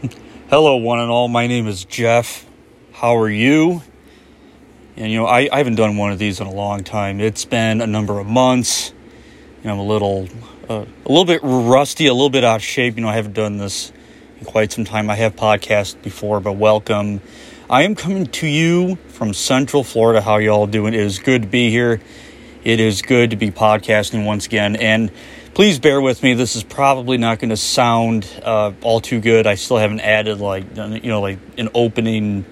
Hello, one and all. My name is Jeff. How are you? And you know, I, I haven't done one of these in a long time. It's been a number of months. You know, I'm a little, uh, a little bit rusty, a little bit out of shape. You know, I haven't done this in quite some time. I have podcast before, but welcome. I am coming to you from Central Florida. How y'all doing? It is good to be here. It is good to be podcasting once again, and please bear with me. This is probably not going to sound uh, all too good. I still haven't added like you know like an opening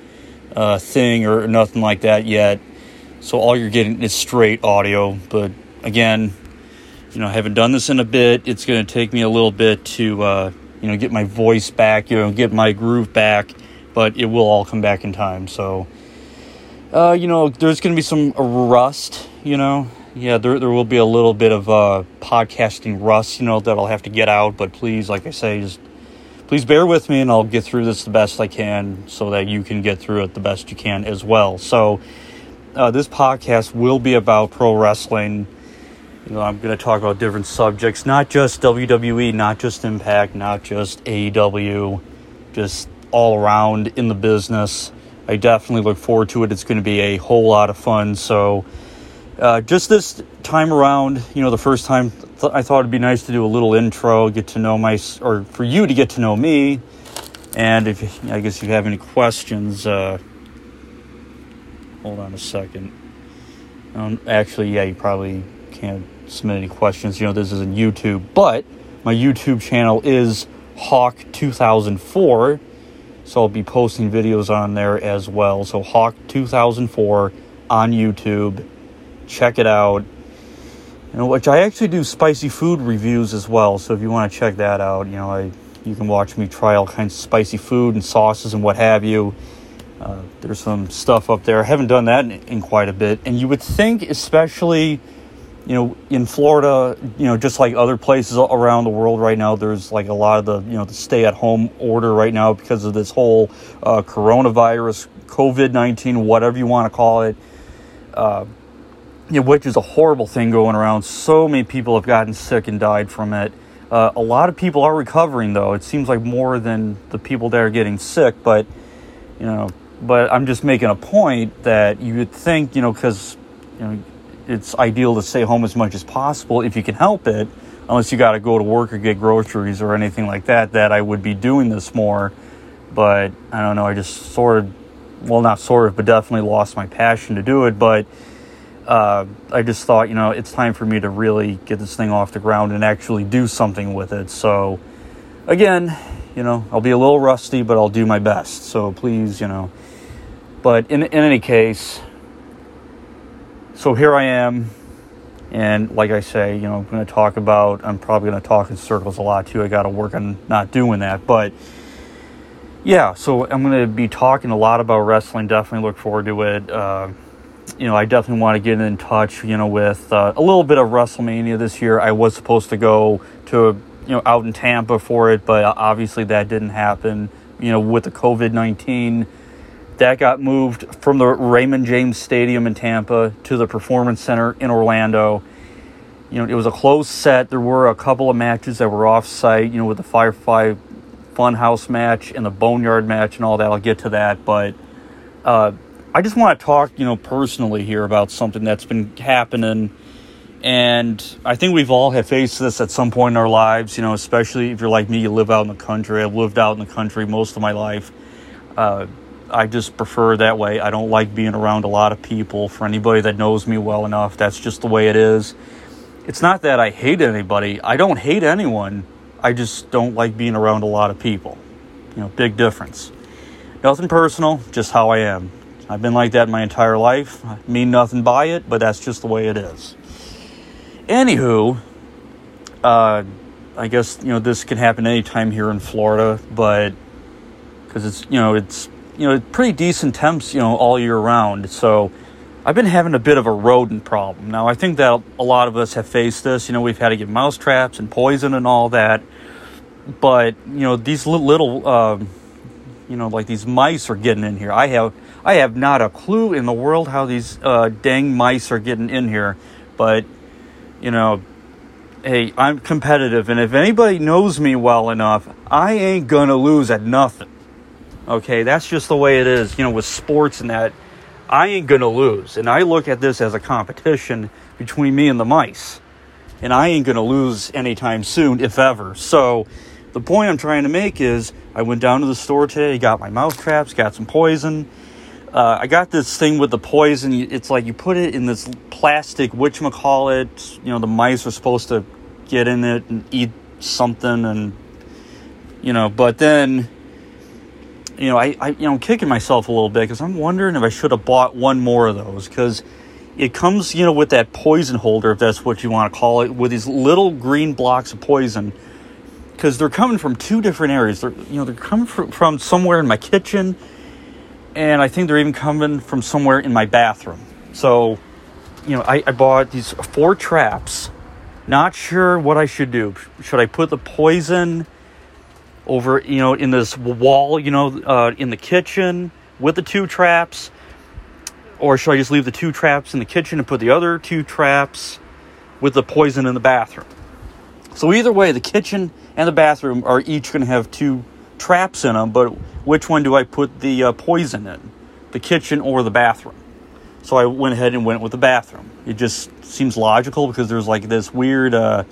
uh, thing or nothing like that yet. So all you're getting is straight audio. But again, you know, I haven't done this in a bit. It's going to take me a little bit to uh, you know get my voice back, you know, get my groove back. But it will all come back in time. So. Uh, you know, there's going to be some rust, you know, yeah, there, there will be a little bit of uh, podcasting rust, you know, that I'll have to get out. But please, like I say, just please bear with me and I'll get through this the best I can so that you can get through it the best you can as well. So, uh, this podcast will be about pro wrestling. You know, I'm going to talk about different subjects, not just WWE, not just Impact, not just AEW, just all around in the business. I definitely look forward to it. It's going to be a whole lot of fun. So, uh, just this time around, you know, the first time th- I thought it'd be nice to do a little intro, get to know my, or for you to get to know me. And if I guess if you have any questions, uh, hold on a second. Um, actually, yeah, you probably can't submit any questions. You know, this isn't YouTube, but my YouTube channel is Hawk 2004, so I'll be posting videos on there as well. So Hawk 2004 on YouTube check it out. Know, which I actually do spicy food reviews as well. So if you want to check that out, you know, I you can watch me try all kinds of spicy food and sauces and what have you. Uh, there's some stuff up there. I haven't done that in, in, quite a bit, and you would think, especially, you know, in Florida, you know, just like other places around the world right now, there's like a lot of the, you know, the stay-at-home order right now because of this whole uh, coronavirus, COVID nineteen, whatever you want to call it. Uh, which is a horrible thing going around. So many people have gotten sick and died from it. Uh, a lot of people are recovering, though. It seems like more than the people that are getting sick, but you know, but I'm just making a point that you would think, you know, because you know, it's ideal to stay home as much as possible if you can help it, unless you got to go to work or get groceries or anything like that. That I would be doing this more, but I don't know. I just sort of, well, not sort of, but definitely lost my passion to do it, but uh, I just thought, you know, it's time for me to really get this thing off the ground and actually do something with it. So, again, you know, I'll be a little rusty, but I'll do my best. So please, you know. But in, in any case, so here I am. And like I say, you know, I'm going to talk about, I'm probably going to talk in circles a lot too. I got to work on not doing that. But yeah, so I'm going to be talking a lot about wrestling. Definitely look forward to it. Uh, you know, I definitely want to get in touch, you know, with uh, a little bit of WrestleMania this year. I was supposed to go to, you know, out in Tampa for it, but obviously that didn't happen. You know, with the COVID 19, that got moved from the Raymond James Stadium in Tampa to the Performance Center in Orlando. You know, it was a closed set. There were a couple of matches that were off site, you know, with the Firefly Funhouse match and the Boneyard match and all that. I'll get to that, but. Uh, I just want to talk, you know, personally here about something that's been happening. And I think we've all have faced this at some point in our lives, you know, especially if you're like me, you live out in the country. I've lived out in the country most of my life. Uh, I just prefer that way. I don't like being around a lot of people. For anybody that knows me well enough, that's just the way it is. It's not that I hate anybody, I don't hate anyone. I just don't like being around a lot of people. You know, big difference. Nothing personal, just how I am. I've been like that my entire life. I mean nothing by it, but that's just the way it is. Anywho, uh, I guess you know this can happen anytime here in Florida, but because it's you know it's you know pretty decent temps you know all year round. So I've been having a bit of a rodent problem. Now I think that a lot of us have faced this. You know we've had to get mouse traps and poison and all that, but you know these little, little uh, you know like these mice are getting in here. I have I have not a clue in the world how these uh, dang mice are getting in here, but you know, hey, I'm competitive, and if anybody knows me well enough, I ain't gonna lose at nothing. Okay, that's just the way it is, you know, with sports and that. I ain't gonna lose. And I look at this as a competition between me and the mice. And I ain't gonna lose anytime soon, if ever. So, the point I'm trying to make is I went down to the store today, got my mouse traps, got some poison. Uh, I got this thing with the poison. It's like you put it in this plastic, whatchamacallit. You know, the mice are supposed to get in it and eat something, and, you know, but then you know, I, I you know, I'm kicking myself a little bit because I'm wondering if I should have bought one more of those because it comes, you know, with that poison holder, if that's what you want to call it, with these little green blocks of poison because they're coming from two different areas. They're, you know, they're coming from, from somewhere in my kitchen, and I think they're even coming from somewhere in my bathroom. So, you know, I, I bought these four traps. Not sure what I should do. Should I put the poison? over, you know, in this wall, you know, uh, in the kitchen with the two traps? Or should I just leave the two traps in the kitchen and put the other two traps with the poison in the bathroom? So, either way, the kitchen and the bathroom are each going to have two traps in them, but which one do I put the uh, poison in? The kitchen or the bathroom? So, I went ahead and went with the bathroom. It just seems logical because there's like this weird. Uh,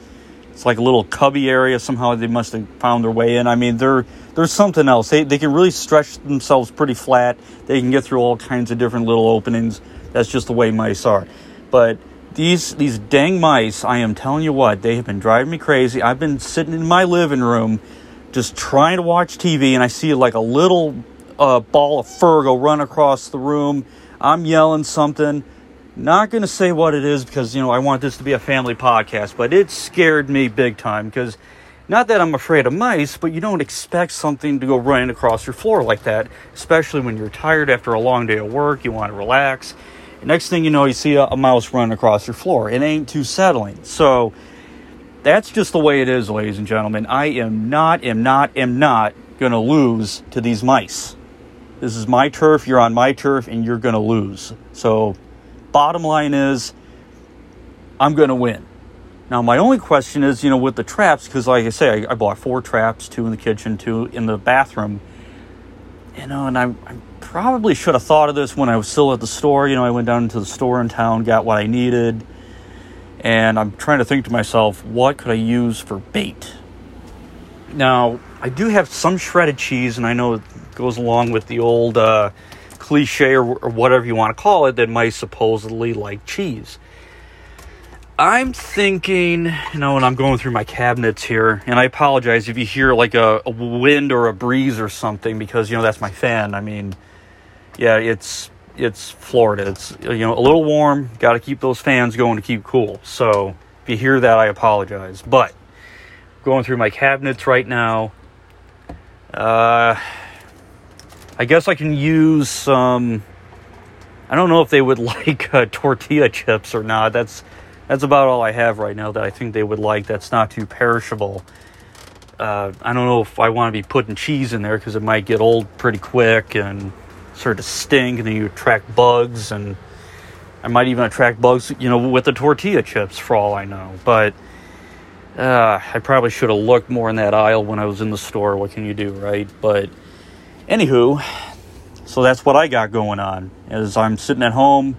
it's like a little cubby area. Somehow they must have found their way in. I mean, they're, there's something else. They, they can really stretch themselves pretty flat. They can get through all kinds of different little openings. That's just the way mice are. But these these dang mice, I am telling you what, they have been driving me crazy. I've been sitting in my living room just trying to watch TV, and I see like a little uh, ball of fur go run across the room. I'm yelling something not going to say what it is because, you know, I want this to be a family podcast, but it scared me big time because not that I'm afraid of mice, but you don't expect something to go running across your floor like that, especially when you're tired after a long day of work, you want to relax. next thing you know, you see a, a mouse run across your floor. It ain't too settling. So that's just the way it is, ladies and gentlemen. I am not, am not, am not going to lose to these mice. This is my turf, you're on my turf, and you're going to lose. So bottom line is, I'm going to win. Now, my only question is, you know, with the traps, because like I say, I, I, bought four traps, two in the kitchen, two in the bathroom. You know, and I, I probably should have thought of this when I was still at the store. You know, I went down to the store in town, got what I needed, and I'm trying to think to myself, what could I use for bait? Now, I do have some shredded cheese, and I know it goes along with the old uh, cliche or, or whatever you want to call it that might supposedly like cheese. I'm thinking, you know, when I'm going through my cabinets here, and I apologize if you hear like a, a, wind or a breeze or something because you know that's my fan. I mean, yeah, it's it's Florida. It's you know a little warm. Got to keep those fans going to keep cool. So if you hear that, I apologize. But going through my cabinets right now, uh, I guess I can use some. I don't know if they would like uh, tortilla chips or not. That's that's about all I have right now that I think they would like. That's not too perishable. Uh, I don't know if I want to be putting cheese in there because it might get old pretty quick and sort of stink, and then you attract bugs, and I might even attract bugs, you know, with the tortilla chips for all I know. But uh, I probably should have looked more in that aisle when I was in the store. What can you do, right? But Anywho, so that's what I got going on. As I'm sitting at home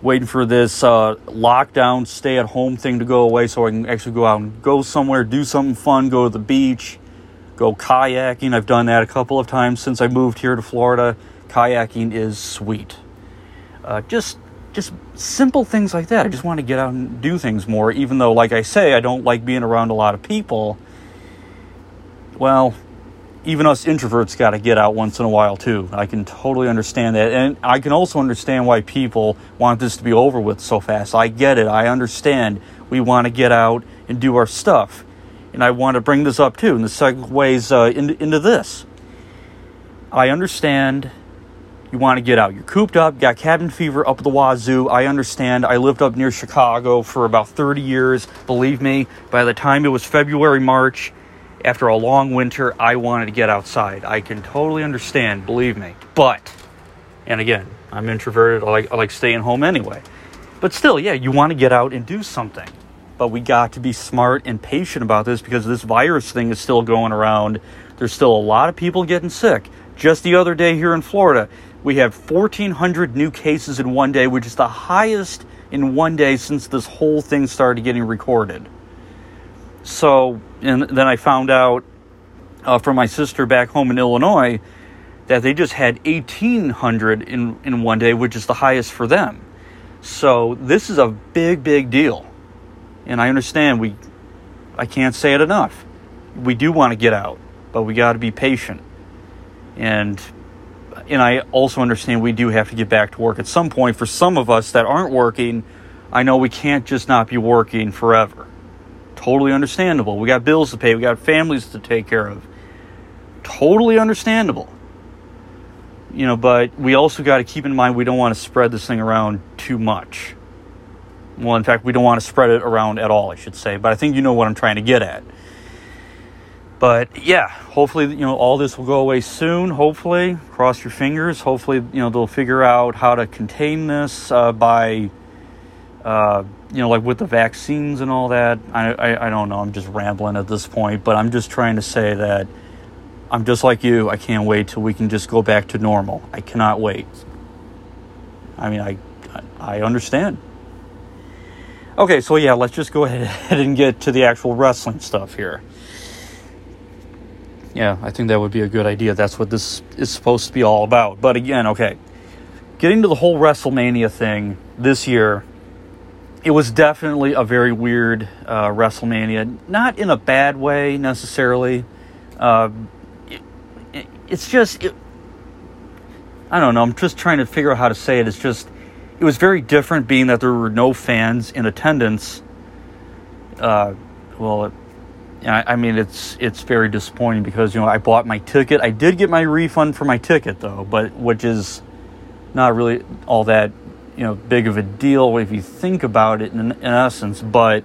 waiting for this uh, lockdown, stay at home thing to go away so I can actually go out and go somewhere, do something fun, go to the beach, go kayaking. I've done that a couple of times since I moved here to Florida. Kayaking is sweet. Uh, just just simple things like that. I just want to get out and do things more, even though, like I say, I don't like being around a lot of people. Well, even us introverts got to get out once in a while too. I can totally understand that. And I can also understand why people want this to be over with so fast. I get it. I understand. We want to get out and do our stuff. And I want to bring this up too, and the segues uh, into, into this. I understand you want to get out. You're cooped up, got cabin fever up the wazoo. I understand. I lived up near Chicago for about 30 years. Believe me, by the time it was February, March, after a long winter, I wanted to get outside. I can totally understand, believe me. But, and again, I'm introverted. I like, I like staying home anyway. But still, yeah, you want to get out and do something. But but we got to be smart and patient about this because this virus thing is still going around. There's still a lot of people getting sick. Just the other day here in Florida, we have 1,400 new cases in one day, which is the highest in one day since this whole thing started getting recorded. So, and then I found out uh, from my sister back home in Illinois that they just had 1,800 in, in one day, which is the highest for them. So, this is a big, big deal. And I understand we, I can't say it enough. We do want to get out, but we got to be patient. And and I also understand we do have to get back to work at some point. For some of us that aren't working, I know we can't just not be working forever. Totally understandable. We got bills to pay, we got families to take care of. Totally understandable. You know, but we also got to keep in mind we don't want to spread this thing around too much. Well, in fact, we don't want to spread it around at all, I should say. But I think you know what I'm trying to get at. But yeah, hopefully, you know, all this will go away soon. Hopefully, cross your fingers. Hopefully, you know, they'll figure out how to contain this uh, by, uh, you know, like with the vaccines and all that. I, I, I don't know. I'm just rambling at this point, but I'm just trying to say that I'm just like you. I can't wait till we can just go back to normal. I cannot wait. I mean, I, I understand. Okay, so yeah, let's just go ahead and get to the actual wrestling stuff here yeah, I think that would be a good idea. That's what this is supposed to be all about. But again, okay, getting to the whole WrestleMania thing this year, it was definitely a very weird uh, WrestleMania. Not in a bad way necessarily. Uh, it, it, it's just, it, I don't know. I'm just trying to figure out how to say it. It's just, it was very different, being that there were no fans in attendance. Uh, well, I, I mean, it's it's very disappointing because you know I bought my ticket. I did get my refund for my ticket though, but which is not really all that you know big of a deal if you think about it in, in essence. But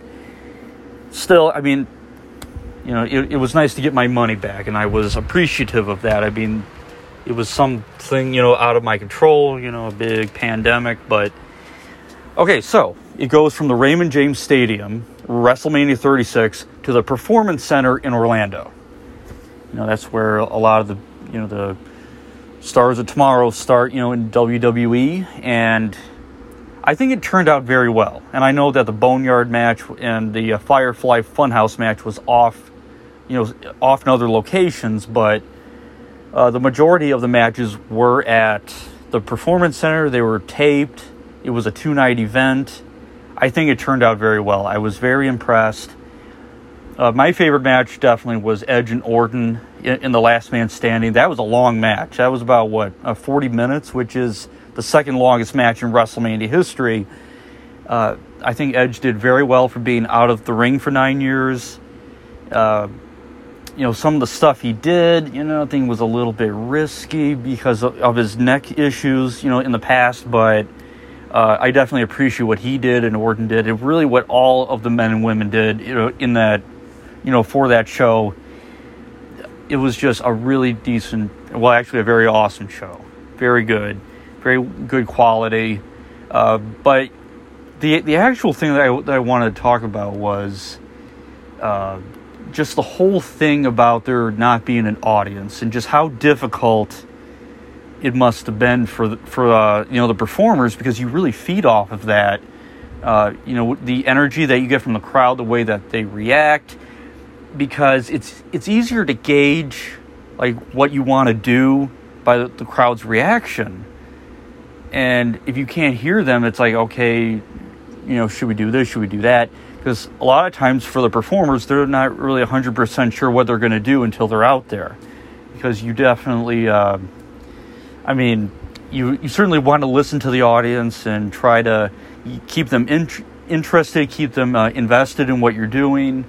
still, I mean, you know, it, it was nice to get my money back, and I was appreciative of that. I mean, it was something you know out of my control, you know, a big pandemic, but okay. So it goes from the Raymond James Stadium WrestleMania 36 to the Performance Center in Orlando. You know, that's where a lot of the, you know, the stars of tomorrow start, you know, in WWE and I think it turned out very well. And I know that the Boneyard match and the uh, Firefly Funhouse match was off, you know, off in other locations, but uh, the majority of the matches were at the Performance Center. They were taped. It was a two night event I think it turned out very well. I was very impressed. Uh, my favorite match definitely was Edge and Orton in, in, the Last Man Standing. That was a long match. That was about what uh, 40 minutes, which is the second longest match in WrestleMania history. Uh, I think Edge did very well for being out of the ring for nine years. Uh, you know, some of the stuff he did, you know, I think was a little bit risky because of, of his neck issues, you know, in the past, but uh, I definitely appreciate what he did and Orton did, and really what all of the men and women did. You know, in that, you know, for that show, it was just a really decent, well, actually a very awesome show, very good, very good quality. Uh, but the the actual thing that I, that I wanted to talk about was uh, just the whole thing about there not being an audience and just how difficult it must have been for the, for uh, you know the performers because you really feed off of that. Uh, you know the energy that you get from the crowd, the way that they react, because it's it's easier to gauge like what you want to do by the, the crowd's reaction. And if you can't hear them, it's like okay, you know, should we do this? Should we do that? Because a lot of times for the performers, they're not really 100% sure what they're going to do until they're out there. Because you definitely, uh, I mean, you, you certainly want to listen to the audience and try to keep them in, interested, keep them uh, invested in what you're doing.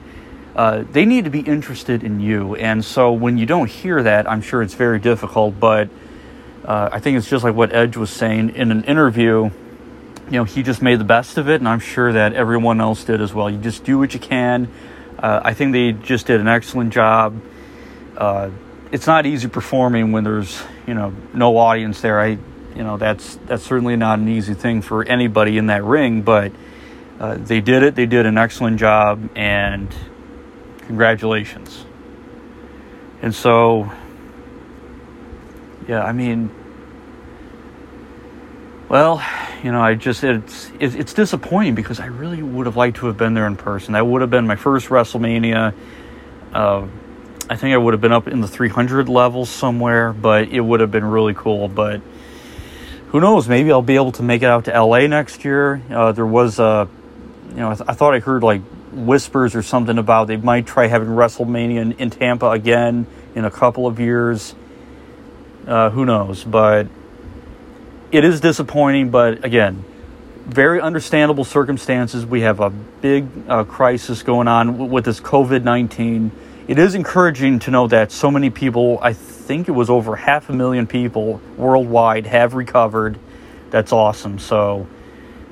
Uh, they need to be interested in you. And so when you don't hear that, I'm sure it's very difficult. But uh, I think it's just like what Edge was saying in an interview. You know, he just made the best of it, and I'm sure that everyone else did as well. You just do what you can. Uh, I think they just did an excellent job. It's not easy performing when there's you know no audience there. I you know that's that's certainly not an easy thing for anybody in that ring, but uh, they did it. They did an excellent job, and congratulations. And so, yeah, I mean, well, you know, I just it's it's disappointing because I really would have liked to have been there in person. That would have been my first WrestleMania. Uh, I think I would have been up in the 300 levels somewhere, but it would have been really cool. But who knows? Maybe I'll be able to make it out to LA next year. Uh, there was a, you know, I, th- I, thought I heard like whispers or something about they might try having WrestleMania in, in Tampa again in a couple of years. Uh, who knows? But it is disappointing, but again, very understandable circumstances. We have a big uh, crisis going on with this COVID 19. It is encouraging to know that so many people, I think it was over half a million people worldwide, have recovered. That's awesome. So,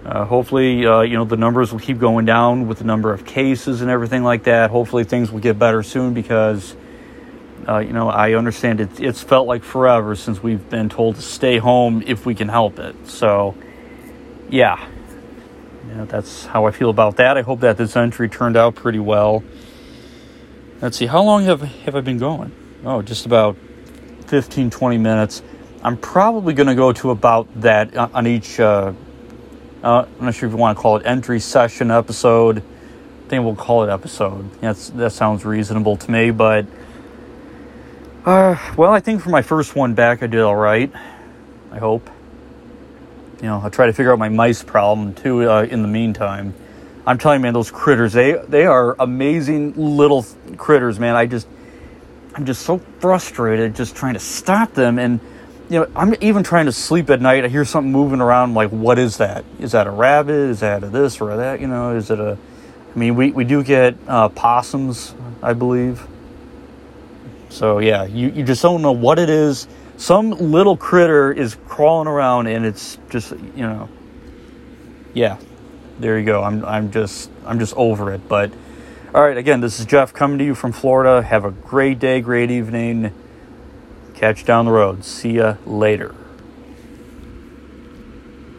uh, hopefully, uh, you know, the numbers will keep going down with the number of cases and everything like that. Hopefully, things will get better soon because uh, you know, I understand it, it's felt like forever since we've been told to stay home if we can help it. So, yeah. yeah, that's how I feel about that. I hope that this entry turned out pretty well. Let's see, how long have, have I been going? Oh, just about 15, 20 minutes. I'm probably going to go to about that on each, uh, uh, I'm not sure if you want to call it entry session episode. I think we'll call it episode. That's, that sounds reasonable to me, but uh, well, I think for my first one back, I did all right. I hope. You know, I'll try to figure out my mice problem too. Uh, in the meantime, I'm telling you, man, those critters they they are amazing little critters, man. I just I'm just so frustrated just trying to stop them, and you know, I'm even trying to sleep at night. I hear something moving around. I'm like, what is that? Is that a rabbit? Is that a this or a that? You know, is it a? I mean, we we do get uh, possums, I believe so yeah, you, you just don't know what it is. Some little critter is crawling around and it's just you know Yeah. There you go. I'm I'm just I'm just over it. But all right, again, this is Jeff coming to you from Florida. Have a great day, great evening. Catch down the road. See ya later.